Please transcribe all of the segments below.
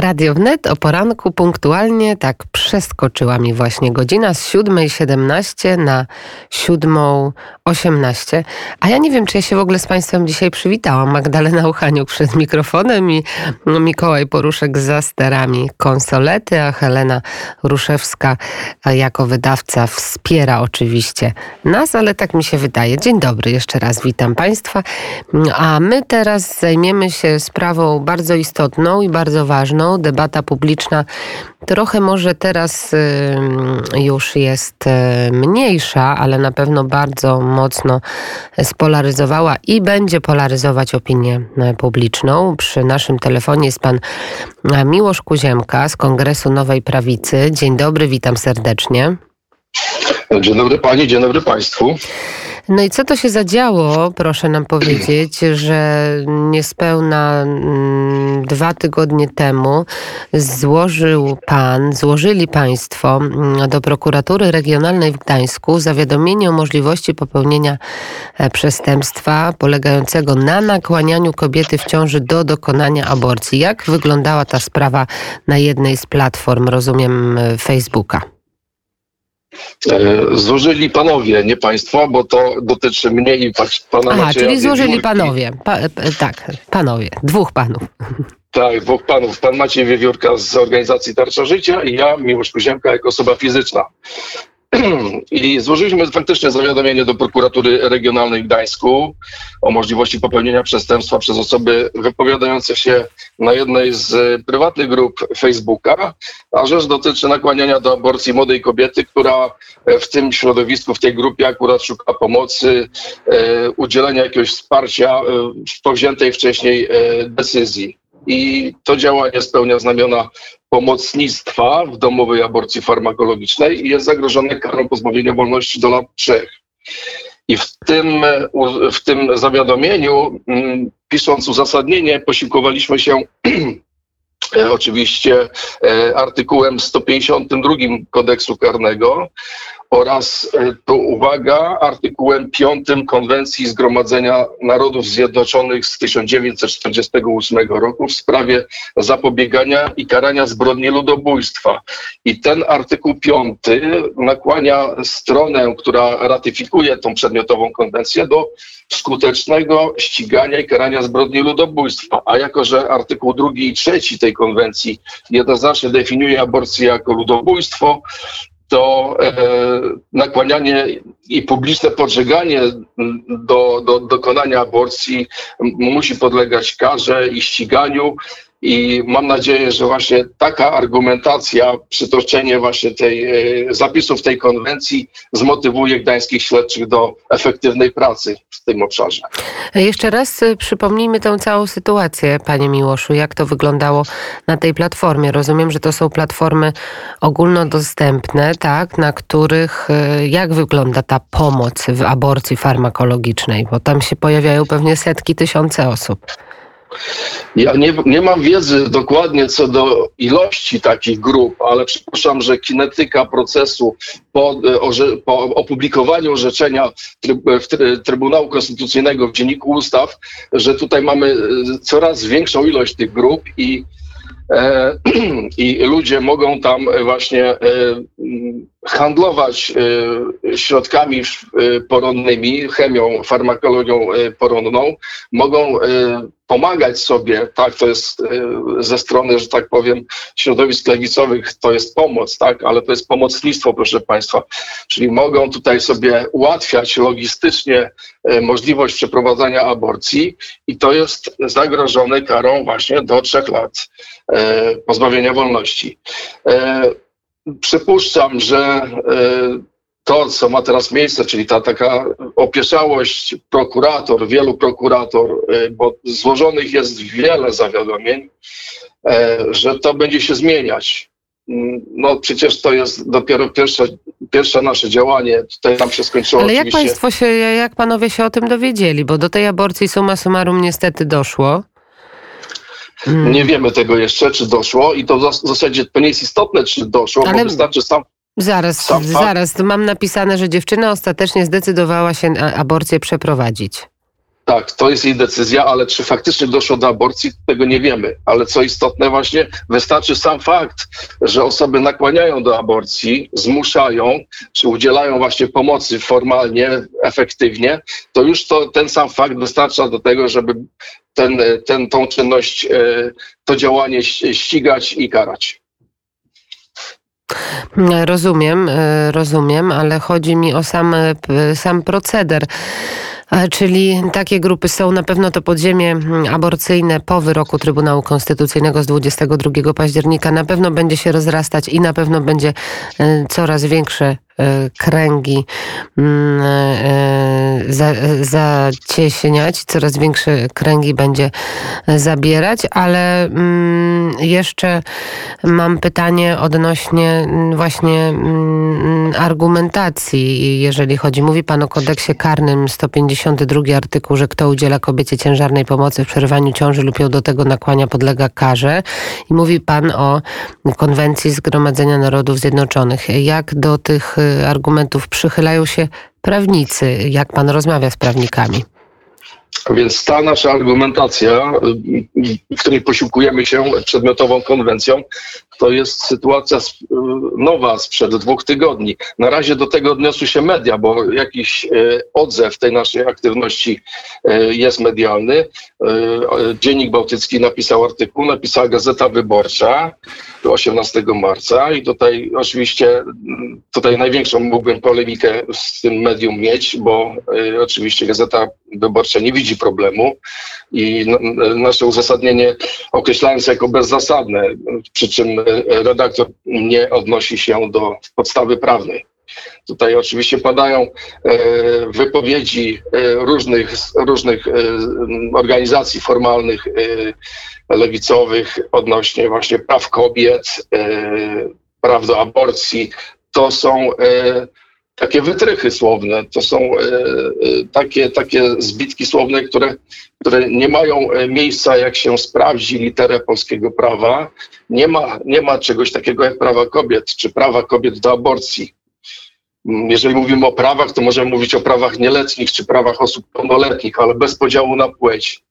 Radio Wnet o poranku punktualnie tak przeskoczyła mi właśnie godzina z 7.17 na 7.18. A ja nie wiem, czy ja się w ogóle z Państwem dzisiaj przywitałam. Magdalena Uchaniuk przed mikrofonem i Mikołaj Poruszek za sterami konsolety, a Helena Ruszewska jako wydawca wspiera oczywiście nas, ale tak mi się wydaje. Dzień dobry, jeszcze raz witam Państwa. A my teraz zajmiemy się sprawą bardzo istotną i bardzo ważną debata publiczna trochę może teraz już jest y, mniejsza, ale na pewno bardzo mocno spolaryzowała i będzie polaryzować opinię y, publiczną. Przy naszym telefonie jest pan y, Miłosz Kuziemka z Kongresu Nowej Prawicy. Dzień dobry, witam serdecznie. Dzień dobry pani, dzień dobry państwu. No i co to się zadziało, proszę nam powiedzieć, że niespełna mm, dwa tygodnie temu złożył pan, złożyli państwo mm, do prokuratury regionalnej w Gdańsku zawiadomienie o możliwości popełnienia e, przestępstwa polegającego na nakłanianiu kobiety w ciąży do dokonania aborcji. Jak wyglądała ta sprawa na jednej z platform, rozumiem, e, Facebooka? E, złożyli panowie, nie państwo, bo to dotyczy mnie i pana Aha, Macieja czyli złożyli panowie. Pa, e, tak, panowie, dwóch panów. Tak, dwóch panów. Pan Maciej Wiewiórka z organizacji Tarcza Życia i ja, Miłosz Kuziemka, jako osoba fizyczna. I złożyliśmy faktycznie zawiadomienie do prokuratury regionalnej w Gdańsku o możliwości popełnienia przestępstwa przez osoby wypowiadające się na jednej z prywatnych grup Facebooka, a rzecz dotyczy nakłaniania do aborcji młodej kobiety, która w tym środowisku, w tej grupie akurat szuka pomocy, e, udzielenia jakiegoś wsparcia e, w powziętej wcześniej e, decyzji i to działanie spełnia znamiona pomocnictwa w domowej aborcji farmakologicznej i jest zagrożone karą pozbawienia wolności do lat trzech. I w tym, w tym zawiadomieniu, mm, pisząc uzasadnienie, posiłkowaliśmy się e, oczywiście e, artykułem 152 kodeksu karnego, oraz e, to uwaga, artykułem 5 Konwencji Zgromadzenia Narodów Zjednoczonych z 1948 roku w sprawie zapobiegania i karania zbrodni ludobójstwa. I ten artykuł 5 nakłania stronę, która ratyfikuje tą przedmiotową konwencję do skutecznego ścigania i karania zbrodni ludobójstwa. A jako, że artykuł 2 i 3 tej konwencji jednoznacznie definiuje aborcję jako ludobójstwo, to e, nakłanianie i publiczne podżeganie do, do dokonania aborcji musi podlegać karze i ściganiu i mam nadzieję, że właśnie taka argumentacja, przytoczenie właśnie tej e, zapisów tej konwencji zmotywuje gdańskich śledczych do efektywnej pracy w tym obszarze. Jeszcze raz e, przypomnijmy tę całą sytuację, panie Miłoszu, jak to wyglądało na tej platformie. Rozumiem, że to są platformy ogólnodostępne, tak, na których e, jak wygląda ta pomoc w aborcji farmakologicznej, bo tam się pojawiają pewnie setki, tysiące osób. Ja nie, nie mam wiedzy dokładnie co do ilości takich grup, ale przypuszczam, że kinetyka procesu po, e, po opublikowaniu orzeczenia tryb, Trybunału Konstytucyjnego w Dzienniku Ustaw, że tutaj mamy e, coraz większą ilość tych grup i e, i ludzie mogą tam właśnie handlować środkami poronnymi, chemią, farmakologią poronną, mogą pomagać sobie, tak, to jest ze strony, że tak powiem, środowisk lewicowych, to jest pomoc, tak, ale to jest pomocnictwo, proszę Państwa, czyli mogą tutaj sobie ułatwiać logistycznie możliwość przeprowadzania aborcji i to jest zagrożone karą właśnie do trzech lat pozbawienia wolności. Przypuszczam, że to, co ma teraz miejsce, czyli ta taka opieszałość prokurator, wielu prokurator, y, bo złożonych jest wiele zawiadomień, e, że to będzie się zmieniać. Mm, no przecież to jest dopiero pierwsze, pierwsze nasze działanie. Tutaj nam się skończyło Ale jak państwo się, jak panowie się o tym dowiedzieli? Bo do tej aborcji summa summarum niestety doszło. Nie wiemy tego jeszcze, czy doszło i to w zasadzie to nie jest istotne, czy doszło, Ale... bo wystarczy sam Zaraz, zaraz. Mam napisane, że dziewczyna ostatecznie zdecydowała się aborcję przeprowadzić. Tak, to jest jej decyzja, ale czy faktycznie doszło do aborcji, tego nie wiemy. Ale co istotne właśnie, wystarczy sam fakt, że osoby nakłaniają do aborcji, zmuszają, czy udzielają właśnie pomocy formalnie, efektywnie, to już to, ten sam fakt wystarcza do tego, żeby ten, ten, tą czynność, e, to działanie ścigać i karać. Rozumiem, e, rozumiem, ale chodzi mi o sam, e, sam proceder. Czyli takie grupy są. Na pewno to podziemie mm, aborcyjne po wyroku Trybunału Konstytucyjnego z 22 października na pewno będzie się rozrastać i na pewno będzie coraz większe E, kręgi mm, e, zacieśniać, coraz większe kręgi będzie zabierać, ale mm, jeszcze mam pytanie odnośnie mm, właśnie argumentacji, jeżeli chodzi. Mówi Pan o kodeksie karnym 152 artykuł, że kto udziela kobiecie ciężarnej pomocy w przerywaniu ciąży lub ją do tego nakłania podlega karze. I mówi Pan o konwencji Zgromadzenia Narodów Zjednoczonych. Jak do tych argumentów przychylają się prawnicy. Jak pan rozmawia z prawnikami? Więc ta nasza argumentacja, w której posiłkujemy się przedmiotową konwencją, to jest sytuacja nowa sprzed dwóch tygodni. Na razie do tego odniosły się media, bo jakiś e, odzew tej naszej aktywności e, jest medialny. E, Dziennik Bałtycki napisał artykuł, napisała Gazeta Wyborcza 18 marca i tutaj oczywiście tutaj największą mógłbym polemikę z tym medium mieć, bo oczywiście Gazeta Wyborcza nie widzi problemu i nasze uzasadnienie określając jako bezzasadne, przy czym redaktor nie odnosi się do podstawy prawnej. Tutaj oczywiście padają e, wypowiedzi e, różnych, różnych e, organizacji formalnych, lewicowych odnośnie właśnie praw kobiet, praw do aborcji. To są takie wytrychy słowne, to są takie, takie zbitki słowne, które, które nie mają miejsca, jak się sprawdzi literę polskiego prawa. Nie ma, nie ma czegoś takiego jak prawa kobiet, czy prawa kobiet do aborcji. Mm, jeżeli mówimy o prawach, to możemy mówić o prawach nieletnich, czy prawach osób pełnoletnich, ale bez podziału na płeć.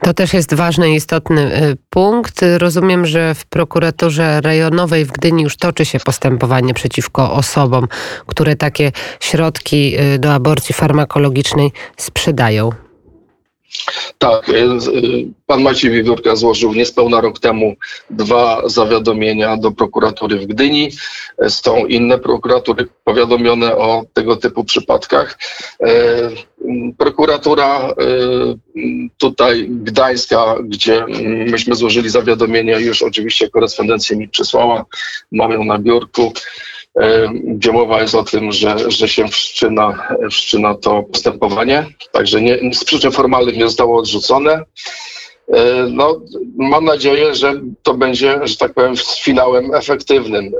To też jest ważny istotny y, punkt. Rozumiem, że w prokuraturze rejonowej w Gdyni już toczy się postępowanie przeciwko osobom, które takie środki y, do aborcji farmakologicznej sprzedają. Tak, y, pan Maciej Wiewiórka złożył niespełna rok temu dwa zawiadomienia do prokuratury w Gdyni. Są inne prokuratury powiadomione o tego typu przypadkach. Prokuratura y, tutaj Gdańska, gdzie myśmy złożyli zawiadomienie, już oczywiście korespondencję mi przysłała, mam ją na biurku, gdzie mowa jest o tym, że, że się wszczyna, wszczyna to postępowanie. Także nie, z przyczyn formalnych nie zostało odrzucone. No, mam nadzieję, że to będzie, że tak powiem, z finałem efektywnym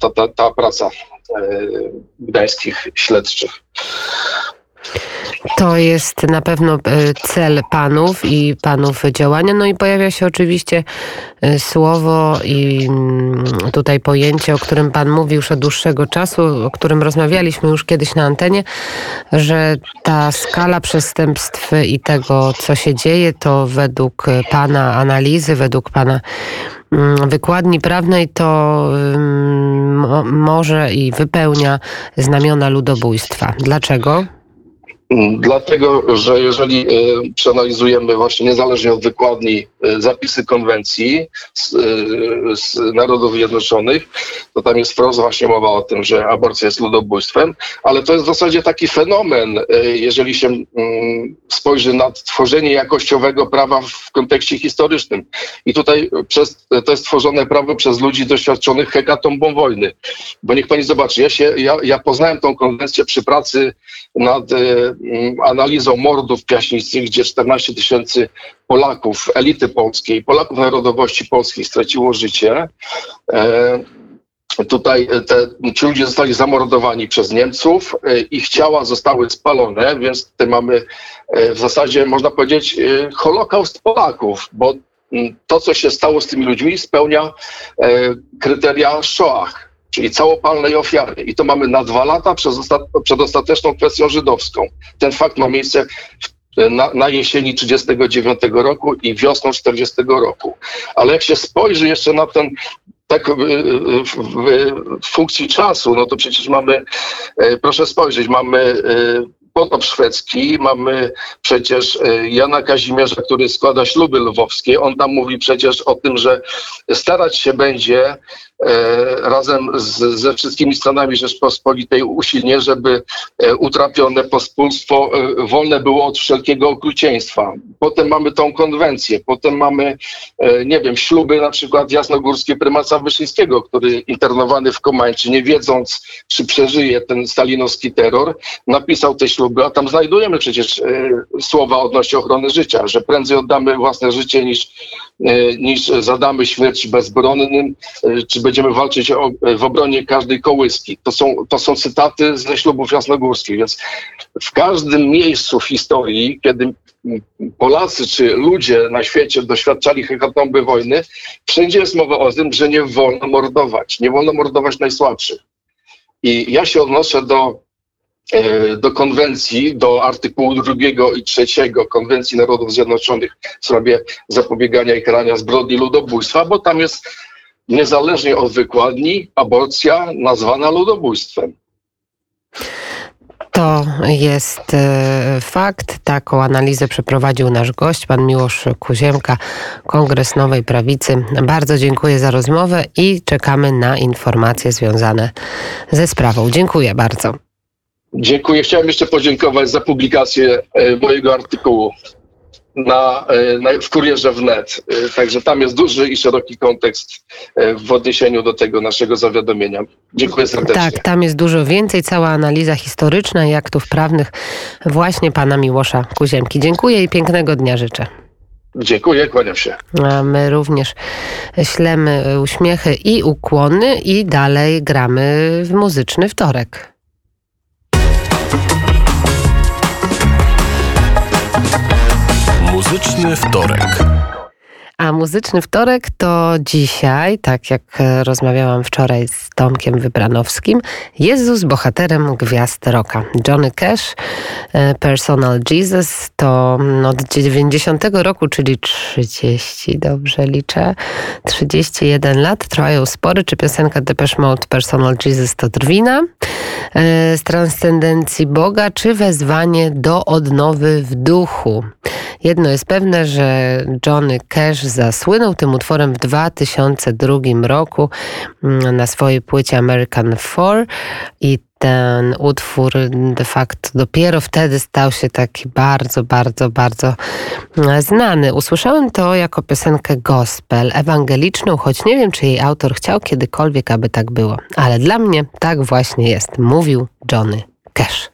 ta, ta, ta praca gdańskich śledczych. To jest na pewno e, cel panów i panów działania. No i pojawia się oczywiście e, słowo i mm, tutaj pojęcie, o którym pan mówił już od dłuższego czasu, o którym rozmawialiśmy już kiedyś na antenie, że ta skala przestępstw i tego, co się dzieje, to według pana analizy, według pana mm, wykładni prawnej to mm, może i wypełnia znamiona ludobójstwa. Dlaczego? Dlatego, że jeżeli e, przeanalizujemy właśnie niezależnie od wykładni e, zapisy konwencji z, e, z Narodów Zjednoczonych, to tam jest wprost właśnie mowa o tym, że aborcja jest ludobójstwem, ale to jest w zasadzie taki fenomen, jeżeli się mm, spojrzy na tworzenie jakościowego prawa w kontekście historycznym. I tutaj przez, to jest tworzone prawo przez ludzi doświadczonych hekatombą wojny. Bo niech pani zobaczy, ja, się, ja, ja poznałem tą konwencję przy pracy nad Mm, analizą mordów piaśniczych, gdzie 14 tysięcy Polaków, elity polskiej, Polaków narodowości polskiej straciło życie. E, tutaj te, ci ludzie zostali zamordowani przez Niemców, e, ich ciała zostały spalone, więc tutaj mamy e, w zasadzie, można powiedzieć, holokaust Polaków, bo mm, to, co się stało z tymi ludźmi, spełnia kryteria Shoah czyli całopalnej ofiary. I to mamy na dwa lata przed ostateczną kwestią żydowską. Ten fakt ma miejsce na, na jesieni 39 roku i wiosną 40 roku. Ale jak się spojrzy jeszcze na ten tak w, w, w, funkcji czasu, no to przecież mamy, e, proszę spojrzeć, mamy e, potop szwedzki, mamy przecież e, Jana Kazimierza, który składa śluby lwowskie. On tam mówi przecież o tym, że starać się będzie E, razem z, ze wszystkimi stronami Rzeczpospolitej usilnie, żeby e, utrapione pospólstwo wolne było od wszelkiego okrucieństwa. Potem mamy tą konwencję, potem mamy, nie wiem, śluby na przykład jasnogórskie prymaca Wyszyńskiego, który internowany w Komańczy, nie wiedząc, czy przeżyje ten stalinowski terror, napisał te śluby, a tam znajdujemy przecież słowa odnośnie ochrony życia, że prędzej oddamy własne życie niż, niż zadamy śmierć bezbronnym, czy będziemy walczyć o, w obronie każdej kołyski. To są, to są cytaty ze ślubów jasnogórskich, więc w każdym miejscu w historii, kiedy Polacy czy ludzie na świecie doświadczali hekatomby wojny, wszędzie jest mowa o tym, że nie wolno mordować, nie wolno mordować najsłabszych. I ja się odnoszę do e, do konwencji, do artykułu drugiego i trzeciego Konwencji Narodów Zjednoczonych w sprawie zapobiegania i karania zbrodni ludobójstwa, bo tam jest niezależnie od wykładni, aborcja nazwana ludobójstwem. To jest e, fakt. Taką analizę przeprowadził nasz gość, pan Miłosz Kuziemka, Kongres Nowej Prawicy. Bardzo dziękuję za rozmowę i czekamy na informacje związane ze sprawą. Dziękuję bardzo. Dziękuję. Chciałem jeszcze podziękować za publikację e, mojego artykułu na, e, na, w kurierze wnet. E, także tam jest duży i szeroki kontekst w odniesieniu do tego naszego zawiadomienia. Dziękuję serdecznie. Tak, tam jest dużo więcej, cała analiza historyczna i aktów prawnych właśnie pana Miłosza Kuziemki. Dziękuję i pięknego dnia życzę. Dziękuję, kłaniam się. A my również ślemy uśmiechy i ukłony i dalej gramy w muzyczny wtorek. Muzyczny wtorek. A muzyczny wtorek to dzisiaj, tak jak e, rozmawiałam wczoraj z Tomkiem Wybranowskim, Jezus bohaterem gwiazd rocka. Johnny Cash, e, Personal Jesus, to od 90 roku, czyli 30, dobrze liczę, 31 lat, trwają spory, czy piosenka Depeche Mode Personal Jesus to drwina e, z transcendencji Boga, czy wezwanie do odnowy w duchu. Jedno jest pewne, że Johnny Cash zasłynął tym utworem w 2002 roku mm, na swojej płycie American Four i ten utwór de facto dopiero wtedy stał się taki bardzo, bardzo, bardzo mm, znany. Usłyszałem to jako piosenkę gospel, ewangeliczną, choć nie wiem, czy jej autor chciał kiedykolwiek, aby tak było. Ale dla mnie tak właśnie jest, mówił Johnny Cash.